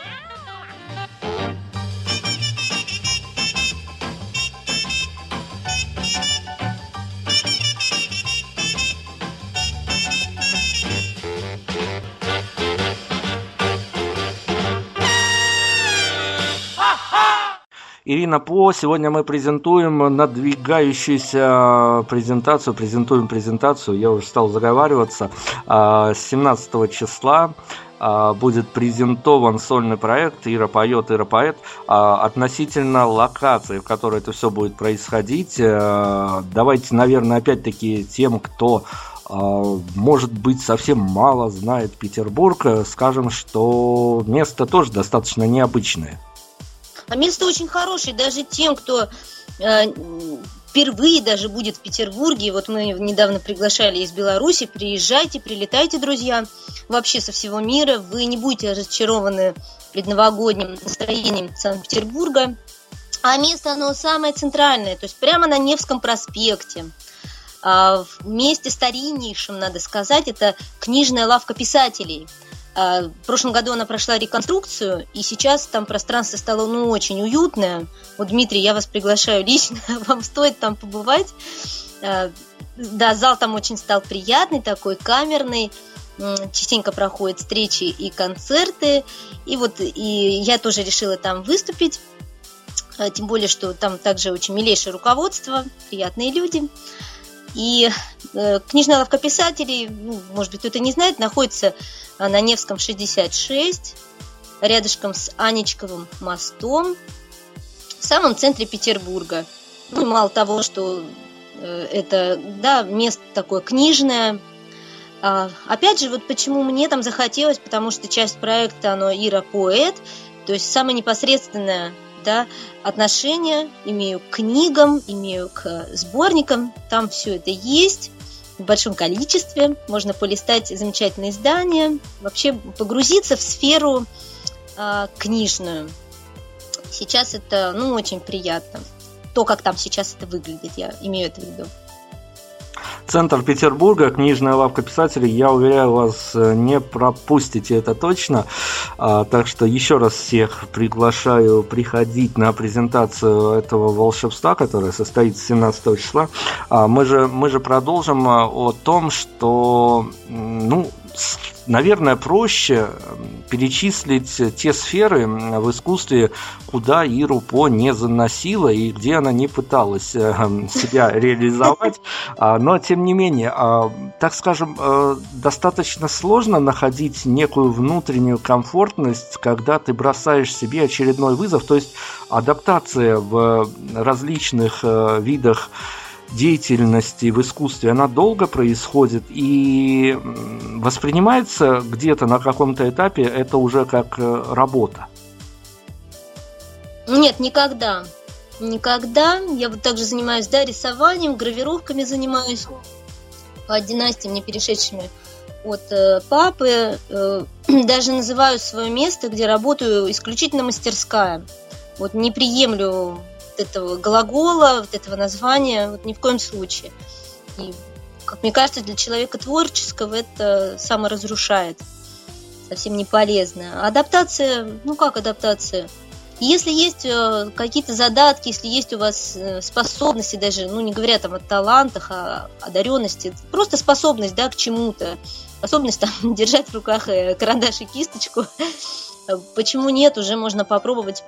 Ирина По, сегодня мы презентуем надвигающуюся презентацию, презентуем презентацию, я уже стал заговариваться, 17 а, числа а, будет презентован сольный проект «Ира поет, Ира поет» а, относительно локации, в которой это все будет происходить. Давайте, наверное, опять-таки тем, кто может быть, совсем мало знает Петербург, скажем, что место тоже достаточно необычное. А место очень хорошее, даже тем, кто э, впервые даже будет в Петербурге. Вот мы недавно приглашали из Беларуси. Приезжайте, прилетайте, друзья, вообще со всего мира. Вы не будете разочарованы предновогодним настроением Санкт-Петербурга. А место оно самое центральное, то есть прямо на Невском проспекте. А в месте стариннейшем, надо сказать, это книжная лавка писателей – в прошлом году она прошла реконструкцию, и сейчас там пространство стало ну, очень уютное. Вот, Дмитрий, я вас приглашаю (laughs) лично, вам стоит там побывать. А, да, зал там очень стал приятный, такой камерный. Частенько проходят встречи и концерты. И вот и я тоже решила там выступить. А, тем более, что там также очень милейшее руководство, приятные люди. И э, книжная лавка писателей, ну, может быть, кто-то не знает, находится на Невском 66, рядышком с Анечковым мостом, в самом центре Петербурга. Ну, мало того, что э, это, да, место такое книжное. А, опять же, вот почему мне там захотелось, потому что часть проекта, оно Ира поэт, то есть самое непосредственное да, отношение имею к книгам, имею к сборникам, там все это есть в большом количестве, можно полистать замечательные издания, вообще погрузиться в сферу э, книжную. Сейчас это, ну, очень приятно. То, как там сейчас это выглядит, я имею это в виду. Центр Петербурга, книжная лавка писателей. Я уверяю вас, э, не пропустите это точно. А, так что еще раз всех приглашаю приходить на презентацию этого волшебства, которая состоится 17 числа. А, мы же, мы же продолжим а, о том, что ну, наверное, проще перечислить те сферы в искусстве, куда Иру По не заносила и где она не пыталась э, себя реализовать. А, но, тем не менее, а, так скажем, э, достаточно сложно находить некую внутреннюю комфортность, когда ты бросаешь себе очередной вызов, то есть адаптация в различных э, видах деятельности в искусстве, она долго происходит и воспринимается где-то на каком-то этапе это уже как э, работа? Нет, никогда. Никогда. Я вот также занимаюсь, да, рисованием, гравировками занимаюсь по династиям, не перешедшими от э, папы. Э, (clears throat) даже называю свое место, где работаю, исключительно мастерская. Вот не приемлю этого глагола, вот этого названия, вот ни в коем случае. И, как мне кажется, для человека творческого это саморазрушает. Совсем не полезно. Адаптация, ну как адаптация? Если есть э, какие-то задатки, если есть у вас э, способности, даже, ну не говоря там о талантах, о одаренности, просто способность, да, к чему-то, способность там (laughs) держать в руках э, карандаш и кисточку, (laughs) почему нет, уже можно попробовать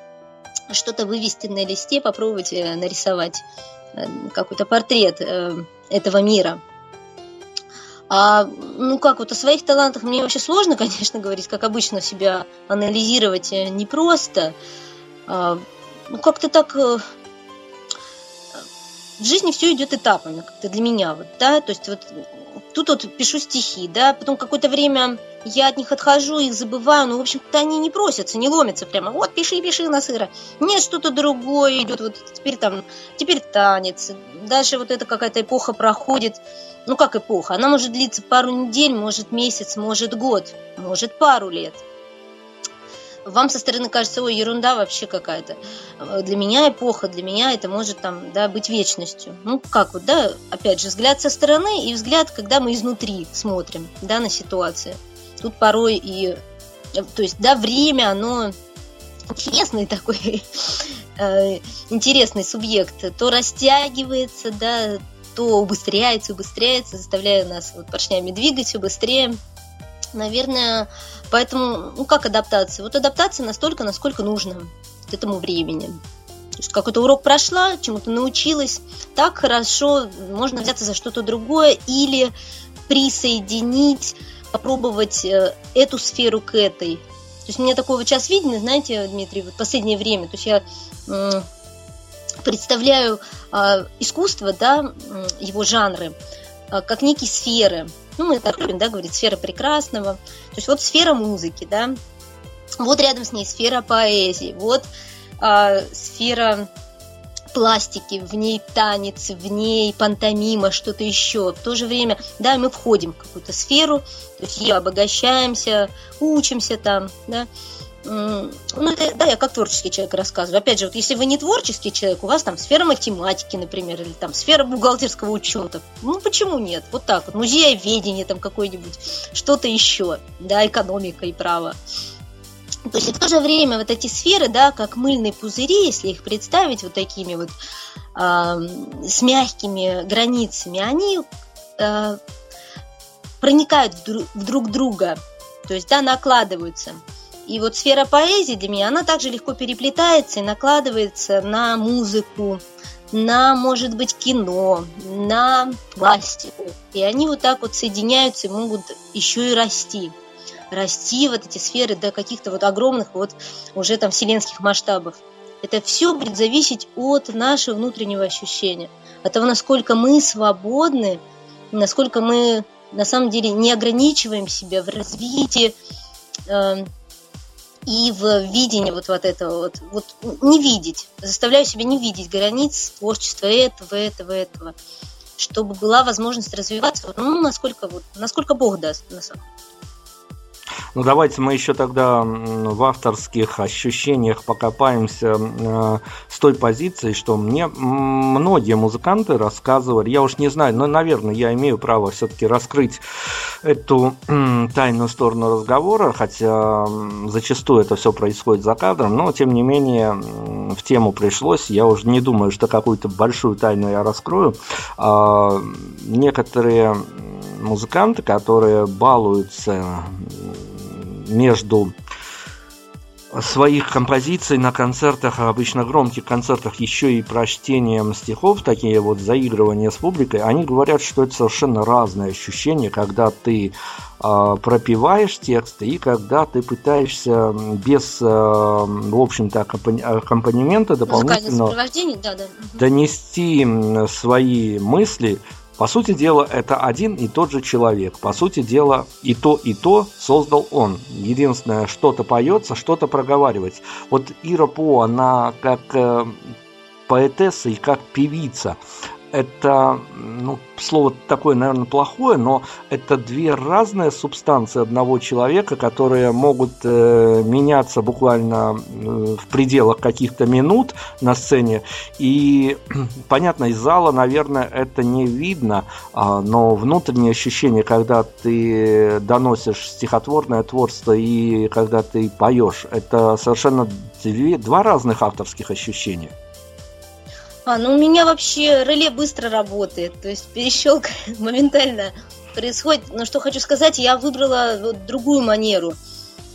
что-то вывести на листе, попробовать э, нарисовать э, какой-то портрет э, этого мира. А, ну как, вот о своих талантах мне вообще сложно, (laughs) конечно, говорить, как обычно себя анализировать непросто. А, ну как-то так в жизни все идет этапами, как-то для меня, вот, да, то есть вот тут вот пишу стихи, да, потом какое-то время я от них отхожу, их забываю, но, в общем-то, они не просятся, не ломятся прямо, вот, пиши, пиши на сыра. Нет, что-то другое идет, вот теперь там, теперь танец, дальше вот эта какая-то эпоха проходит, ну, как эпоха, она может длиться пару недель, может месяц, может год, может пару лет – вам со стороны кажется, ой, ерунда вообще какая-то. Для меня эпоха, для меня это может там, да, быть вечностью. Ну, как вот, да, опять же, взгляд со стороны и взгляд, когда мы изнутри смотрим, да, на ситуацию. Тут порой и, то есть, да, время, оно интересный такой, (laughs) э, интересный субъект. То растягивается, да, то убыстряется, убыстряется, заставляя нас вот поршнями двигать все быстрее. Наверное, Поэтому, ну как адаптация? Вот адаптация настолько, насколько нужно к этому времени. То есть какой-то урок прошла, чему-то научилась, так хорошо можно взяться за что-то другое или присоединить, попробовать э, эту сферу к этой. То есть мне такое вот сейчас видно, знаете, Дмитрий, вот последнее время, то есть я представляю э, искусство, да, его жанры, э, как некие сферы. Ну, мы так любим, да, говорить, сфера прекрасного. То есть вот сфера музыки, да, вот рядом с ней сфера поэзии, вот э, сфера пластики, в ней танец, в ней пантомима, что-то еще. В то же время, да, мы входим в какую-то сферу, то есть ее обогащаемся, учимся там, да, ну, это, да, я как творческий человек рассказываю. Опять же, вот если вы не творческий человек, у вас там сфера математики, например, или там сфера бухгалтерского учета. Ну, почему нет? Вот так вот. Музееведение там какой-нибудь, что-то еще, да, экономика и право. То есть в то же время вот эти сферы, да, как мыльные пузыри, если их представить вот такими вот э, с мягкими границами, они э, проникают в, друг, в друг друга, то есть, да, накладываются. И вот сфера поэзии для меня, она также легко переплетается и накладывается на музыку, на, может быть, кино, на пластику. И они вот так вот соединяются и могут еще и расти. Расти вот эти сферы до каких-то вот огромных вот уже там вселенских масштабов. Это все будет зависеть от нашего внутреннего ощущения, от того, насколько мы свободны, насколько мы на самом деле не ограничиваем себя в развитии, э, и в видении вот, вот этого вот, вот не видеть, заставляю себя не видеть границ творчества этого, этого, этого, чтобы была возможность развиваться, ну, насколько, вот, насколько Бог даст, на самом деле. Ну давайте мы еще тогда в авторских ощущениях покопаемся э, с той позиции, что мне многие музыканты рассказывали, я уж не знаю, но, наверное, я имею право все-таки раскрыть эту тайную сторону разговора, хотя зачастую это все происходит за кадром, но тем не менее в тему пришлось, я уже не думаю, что какую-то большую тайну я раскрою. А, некоторые музыканты, которые балуются между своих композиций на концертах, обычно громких концертах, еще и прочтением стихов, такие вот заигрывания с публикой, они говорят, что это совершенно разные ощущения, когда ты э, пропиваешь тексты и когда ты пытаешься без, э, в общем-то, аккомпанемента дополнительно да, да. донести свои мысли по сути дела, это один и тот же человек. По сути дела, и то, и то создал он. Единственное, что-то поется, что-то проговаривать. Вот Ира По, она как э, поэтесса и как певица это, ну, слово такое, наверное, плохое, но это две разные субстанции одного человека, которые могут э, меняться буквально э, в пределах каких-то минут на сцене. И, (clears throat) понятно, из зала, наверное, это не видно, э, но внутреннее ощущение, когда ты доносишь стихотворное творчество и когда ты поешь, это совершенно две, два разных авторских ощущения. А, ну у меня вообще реле быстро работает, то есть перещелка (laughs) моментально происходит. Но что хочу сказать, я выбрала вот другую манеру.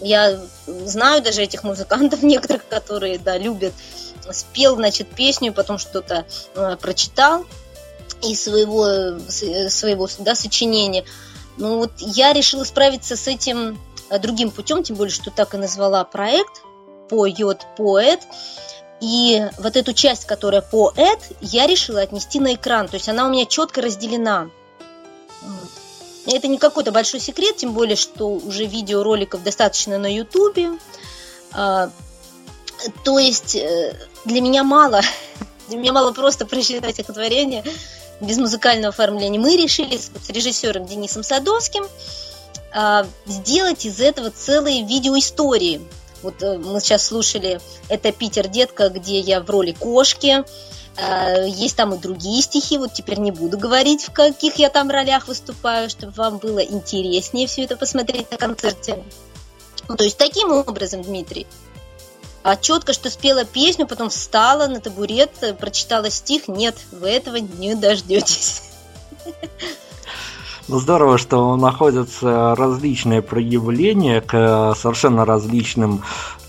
Я знаю даже этих музыкантов (laughs) некоторых, которые, да, любят. Спел, значит, песню, потом что-то э, прочитал из своего, своего да, сочинения. Ну вот я решила справиться с этим э, другим путем, тем более, что так и назвала проект «Поет поэт». И вот эту часть, которая поэт, я решила отнести на экран. То есть она у меня четко разделена. Это не какой-то большой секрет, тем более, что уже видеороликов достаточно на Ютубе. А, то есть э, для меня мало, (laughs) для меня мало просто прочитать стихотворение без музыкального оформления. Мы решили с режиссером Денисом Садовским а, сделать из этого целые видеоистории. Вот э, мы сейчас слушали «Это Питер, детка», где я в роли кошки. Э, есть там и другие стихи, вот теперь не буду говорить, в каких я там ролях выступаю, чтобы вам было интереснее все это посмотреть на концерте. Ну, то есть таким образом, Дмитрий, а четко, что спела песню, потом встала на табурет, прочитала стих, нет, вы этого не дождетесь. (laughs) Ну, здорово, что находятся различные проявления к совершенно различным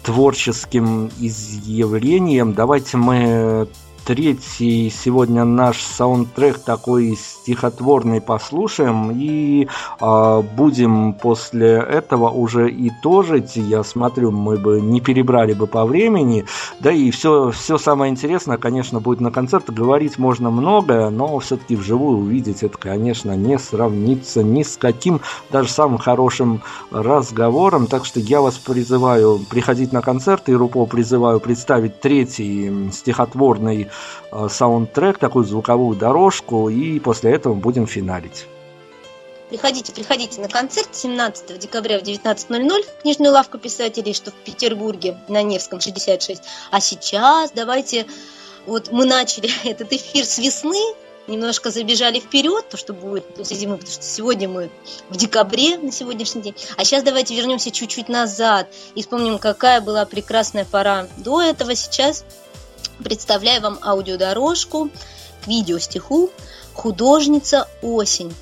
творческим изъявлениям. Давайте мы третий сегодня наш саундтрек такой стихотворный послушаем и э, будем после этого уже и итожить. Я смотрю, мы бы не перебрали бы по времени. Да и все, все самое интересное, конечно, будет на концерте. Говорить можно многое, но все-таки вживую увидеть это, конечно, не сравнится ни с каким даже самым хорошим разговором. Так что я вас призываю приходить на концерт и Рупо призываю представить третий стихотворный саундтрек, такую звуковую дорожку, и после этого будем финалить. Приходите, приходите на концерт 17 декабря в 19.00 в книжную лавку писателей, что в Петербурге, на Невском, 66. А сейчас давайте, вот мы начали (laughs) этот эфир с весны, немножко забежали вперед, то, что будет после зимы, потому что сегодня мы в декабре на сегодняшний день. А сейчас давайте вернемся чуть-чуть назад и вспомним, какая была прекрасная пора до этого. Сейчас Представляю вам аудиодорожку к видеостиху «Художница осень».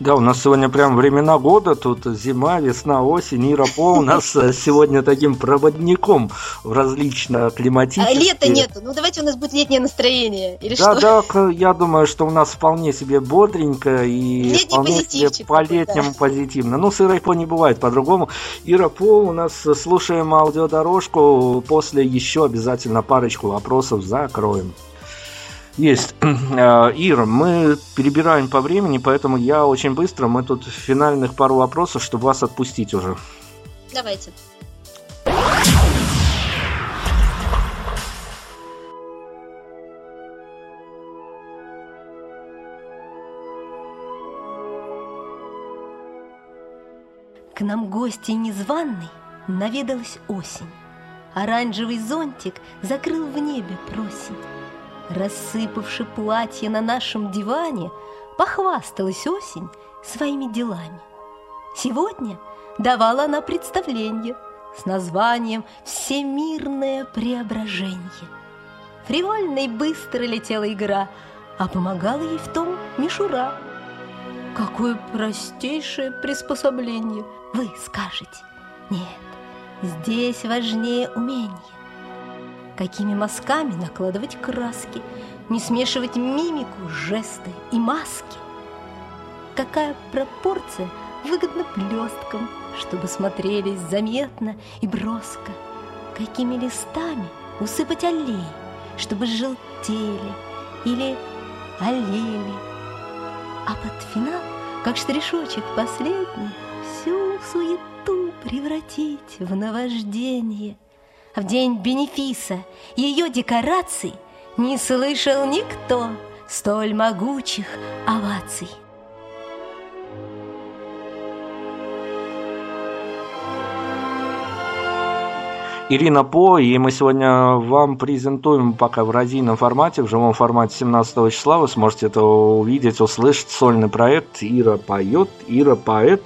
Да, у нас сегодня прям времена года, тут зима, весна, осень, Ира По у нас сегодня таким проводником в различно климатических... А лета нету, ну давайте у нас будет летнее настроение, или да, что? Да, я думаю, что у нас вполне себе бодренько и Летний вполне себе по-летнему да. позитивно. Ну, с Ирой По не бывает по-другому. Ира По, у нас слушаем аудиодорожку, после еще обязательно парочку вопросов закроем. Есть. (clears throat) А, Ира, мы перебираем по времени, поэтому я очень быстро, мы тут финальных пару вопросов, чтобы вас отпустить уже. Давайте. К нам гостей незваный наведалась осень. Оранжевый зонтик закрыл в небе просень. Рассыпавши платье на нашем диване, Похвасталась осень своими делами. Сегодня давала она представление С названием «Всемирное преображение». Фривольно и быстро летела игра, А помогала ей в том мишура. Какое простейшее приспособление, Вы скажете, нет, здесь важнее умение какими мазками накладывать краски, не смешивать мимику, жесты и маски. Какая пропорция выгодна блесткам, чтобы смотрелись заметно и броско. Какими листами усыпать аллеи, чтобы желтели или олели. А под финал, как штришочек последний, всю суету превратить в наваждение – в день бенефиса ее декораций не слышал никто столь могучих оваций. Ирина По, и мы сегодня вам презентуем пока в радийном формате, в живом формате 17 числа. Вы сможете это увидеть, услышать. Сольный проект «Ира поет», «Ира поэт».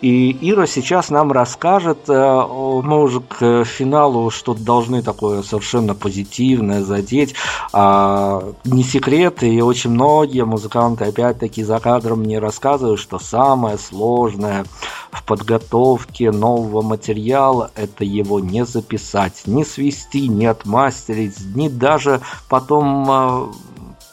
И Ира сейчас нам расскажет, э, мы уже к финалу что-то должны такое совершенно позитивное задеть. А, не секрет, и очень многие музыканты опять-таки за кадром мне рассказывают, что самое сложное в подготовке нового материала это его не записать, не свести, не отмастерить, не даже потом а,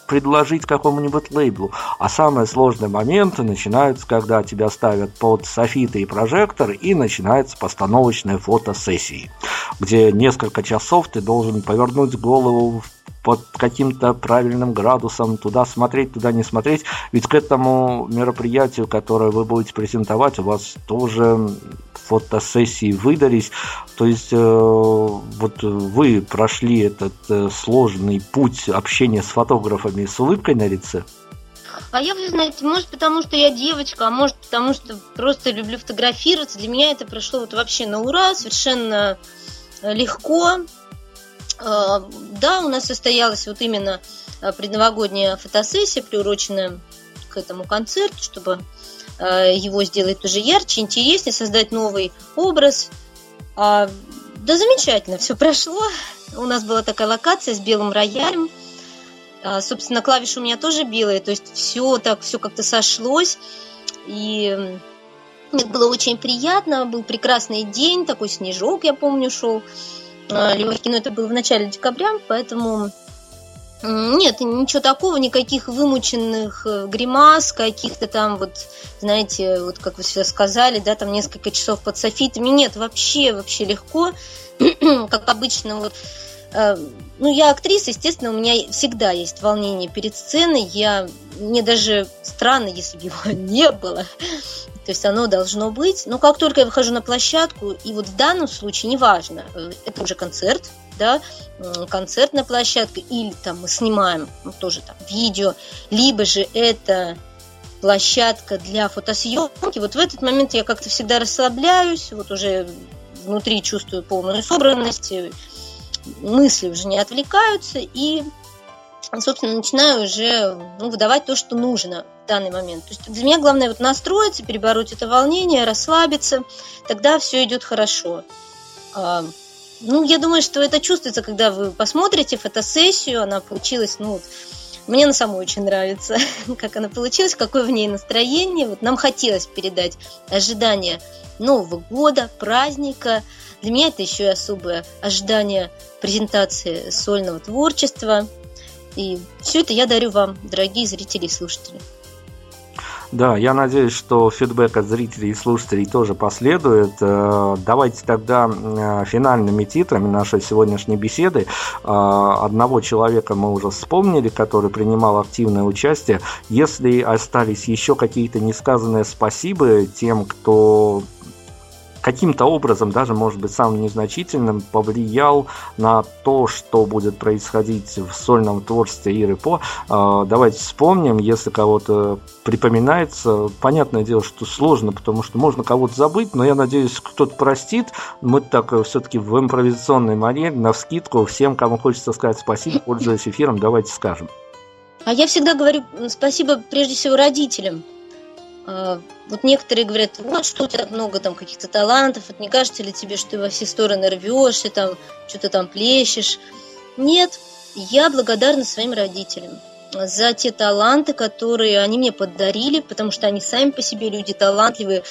предложить какому-нибудь лейблу. А самые сложные моменты начинаются, когда тебя ставят под софиты и прожектор, и начинается постановочная фотосессия, где несколько часов ты должен повернуть голову под каким-то правильным градусом, туда смотреть, туда не смотреть. Ведь к этому мероприятию, которое вы будете презентовать, у вас тоже фотосессии выдались. То есть э, вот вы прошли этот э, сложный путь общения с фотографами с улыбкой на лице. А я, вы знаете, может потому что я девочка, а может потому что просто люблю фотографироваться. Для меня это прошло вот вообще на ура, совершенно легко. А, да, у нас состоялась вот именно а, предновогодняя фотосессия, приуроченная к этому концерту, чтобы а, его сделать уже ярче, интереснее, создать новый образ. Да, замечательно, все прошло. У нас была такая локация с белым роялем. Собственно, клавиши у меня тоже белые, то есть все так, все как-то сошлось. И было очень приятно, был прекрасный день, такой снежок, я помню, шел а, легкий, но это было в начале декабря, поэтому нет, ничего такого, никаких вымученных э, гримас, каких-то там вот, знаете, вот как вы сейчас сказали, да, там несколько часов под софитами. Нет, вообще, вообще легко. (clears throat) как обычно, вот э, ну, я актриса, естественно, у меня всегда есть волнение перед сценой. Я, мне даже странно, если бы его (laughs) не было. То есть оно должно быть. Но как только я выхожу на площадку, и вот в данном случае, неважно, э, это уже концерт, да, концерт на площадке, или там мы снимаем ну, тоже там видео, либо же это площадка для фотосъемки. Вот в этот момент я как-то всегда расслабляюсь, вот уже внутри чувствую полную собранность, мысли уже не отвлекаются, и, собственно, начинаю уже ну, выдавать то, что нужно в данный момент. То есть для меня главное вот настроиться, перебороть это волнение, расслабиться, тогда все идет хорошо. А, ну, я думаю, что это чувствуется, когда вы посмотрите фотосессию, она получилась, ну, мне она самой очень нравится, (laughs) как она получилась, какое в ней настроение. Вот нам хотелось передать ожидания Нового года, праздника. Для меня это еще и особое ожидание презентации сольного творчества. И все это я дарю вам, дорогие зрители и слушатели. Да, я надеюсь, что фидбэк от зрителей и слушателей тоже последует. Э, давайте тогда э, финальными титрами нашей сегодняшней беседы э, одного человека мы уже вспомнили, который принимал активное участие. Если остались еще какие-то несказанные спасибо тем, кто каким-то образом, даже может быть самым незначительным, повлиял на то, что будет происходить в сольном творчестве Иры По. А, давайте вспомним, если кого-то припоминается. Понятное дело, что сложно, потому что можно кого-то забыть, но я надеюсь, кто-то простит. Мы так э, все-таки в импровизационной манере, на вскидку, всем, кому хочется сказать спасибо, пользуясь эфиром, давайте скажем. А я всегда говорю спасибо прежде всего родителям, вот некоторые говорят, вот что у тебя много там каких-то талантов, вот не кажется ли тебе, что ты во все стороны рвешься, там что-то там плещешь. Нет, я благодарна своим родителям за те таланты, которые они мне подарили, потому что они сами по себе люди талантливые,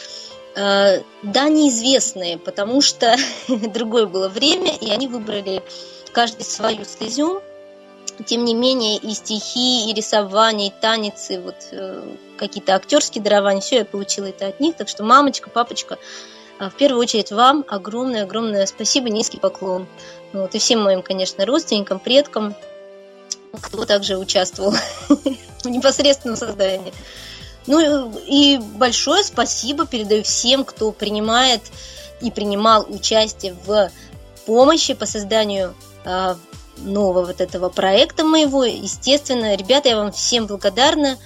а, да, неизвестные, потому что (laughs) другое было время, и они выбрали каждый свою стезю, тем не менее и стихи, и рисование, и танец, и вот э, какие-то актерские дарования, все я получила это от них. Так что, мамочка, папочка, э, в первую очередь вам огромное-огромное спасибо, низкий поклон. Вот, и всем моим, конечно, родственникам, предкам, кто также участвовал (laughs) в непосредственном создании. Ну и большое спасибо передаю всем, кто принимает и принимал участие в помощи по созданию э, нового вот этого проекта моего. Естественно, ребята, я вам всем благодарна.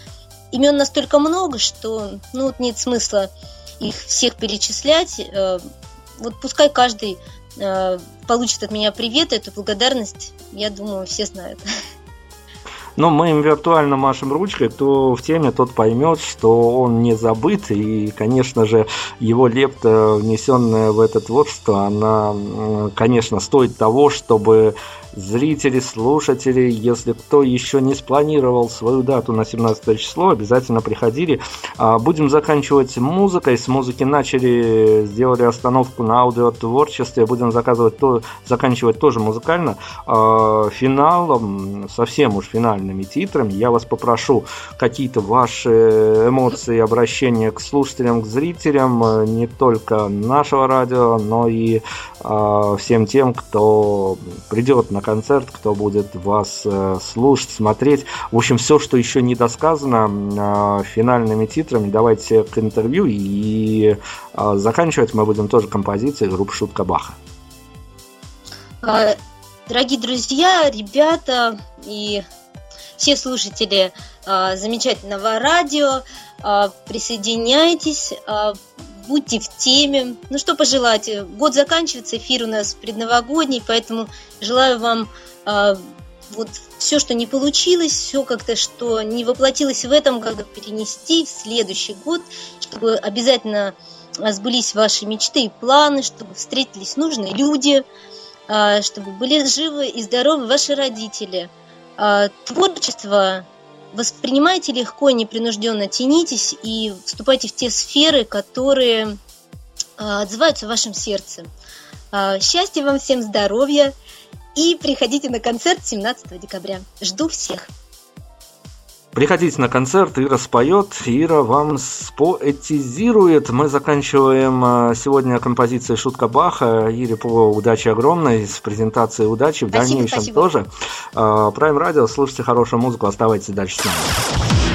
Имен настолько много, что ну, вот нет смысла их всех перечислять. Э, вот пускай каждый э, получит от меня привет, эту благодарность, я думаю, все знают. Но мы им виртуально машем ручкой, кто в теме, тот поймет, что он не забыт, и, конечно же, его лепта, внесенная в это творчество, она, конечно, стоит того, чтобы зрители, слушатели, если кто еще не спланировал свою дату на 17 число, обязательно приходили. А, будем заканчивать музыкой. С музыки начали, сделали остановку на аудиотворчестве. Будем заказывать то, заканчивать тоже музыкально. А, финалом, совсем уж финальными титрами, я вас попрошу какие-то ваши эмоции, обращения к слушателям, к зрителям, не только нашего радио, но и а, всем тем, кто придет на концерт, кто будет вас э, слушать, смотреть. В общем, все, что еще не досказано а, финальными титрами, давайте к интервью и а, заканчивать мы будем тоже композицией группы Шутка Баха. Дорогие друзья, ребята и все слушатели замечательного радио, присоединяйтесь, будьте в теме. Ну что пожелать? Год заканчивается, эфир у нас предновогодний, поэтому желаю вам э, вот все, что не получилось, все как-то, что не воплотилось в этом году, перенести в следующий год, чтобы обязательно сбылись ваши мечты и планы, чтобы встретились нужные люди, э, чтобы были живы и здоровы ваши родители. Твор творчество воспринимайте легко, непринужденно, тянитесь и вступайте в те сферы, которые а, отзываются в вашем сердце. А, счастья вам всем, здоровья и приходите на концерт 17 декабря. Жду всех. Приходите на концерт, Ира споет, Ира вам споэтизирует. Мы заканчиваем а, сегодня композицией «Шутка Баха». Ире по удаче огромной, с презентацией удачи, в спасибо, дальнейшем спасибо. тоже. Prime Radio, слушайте хорошую музыку, оставайтесь дальше с нами.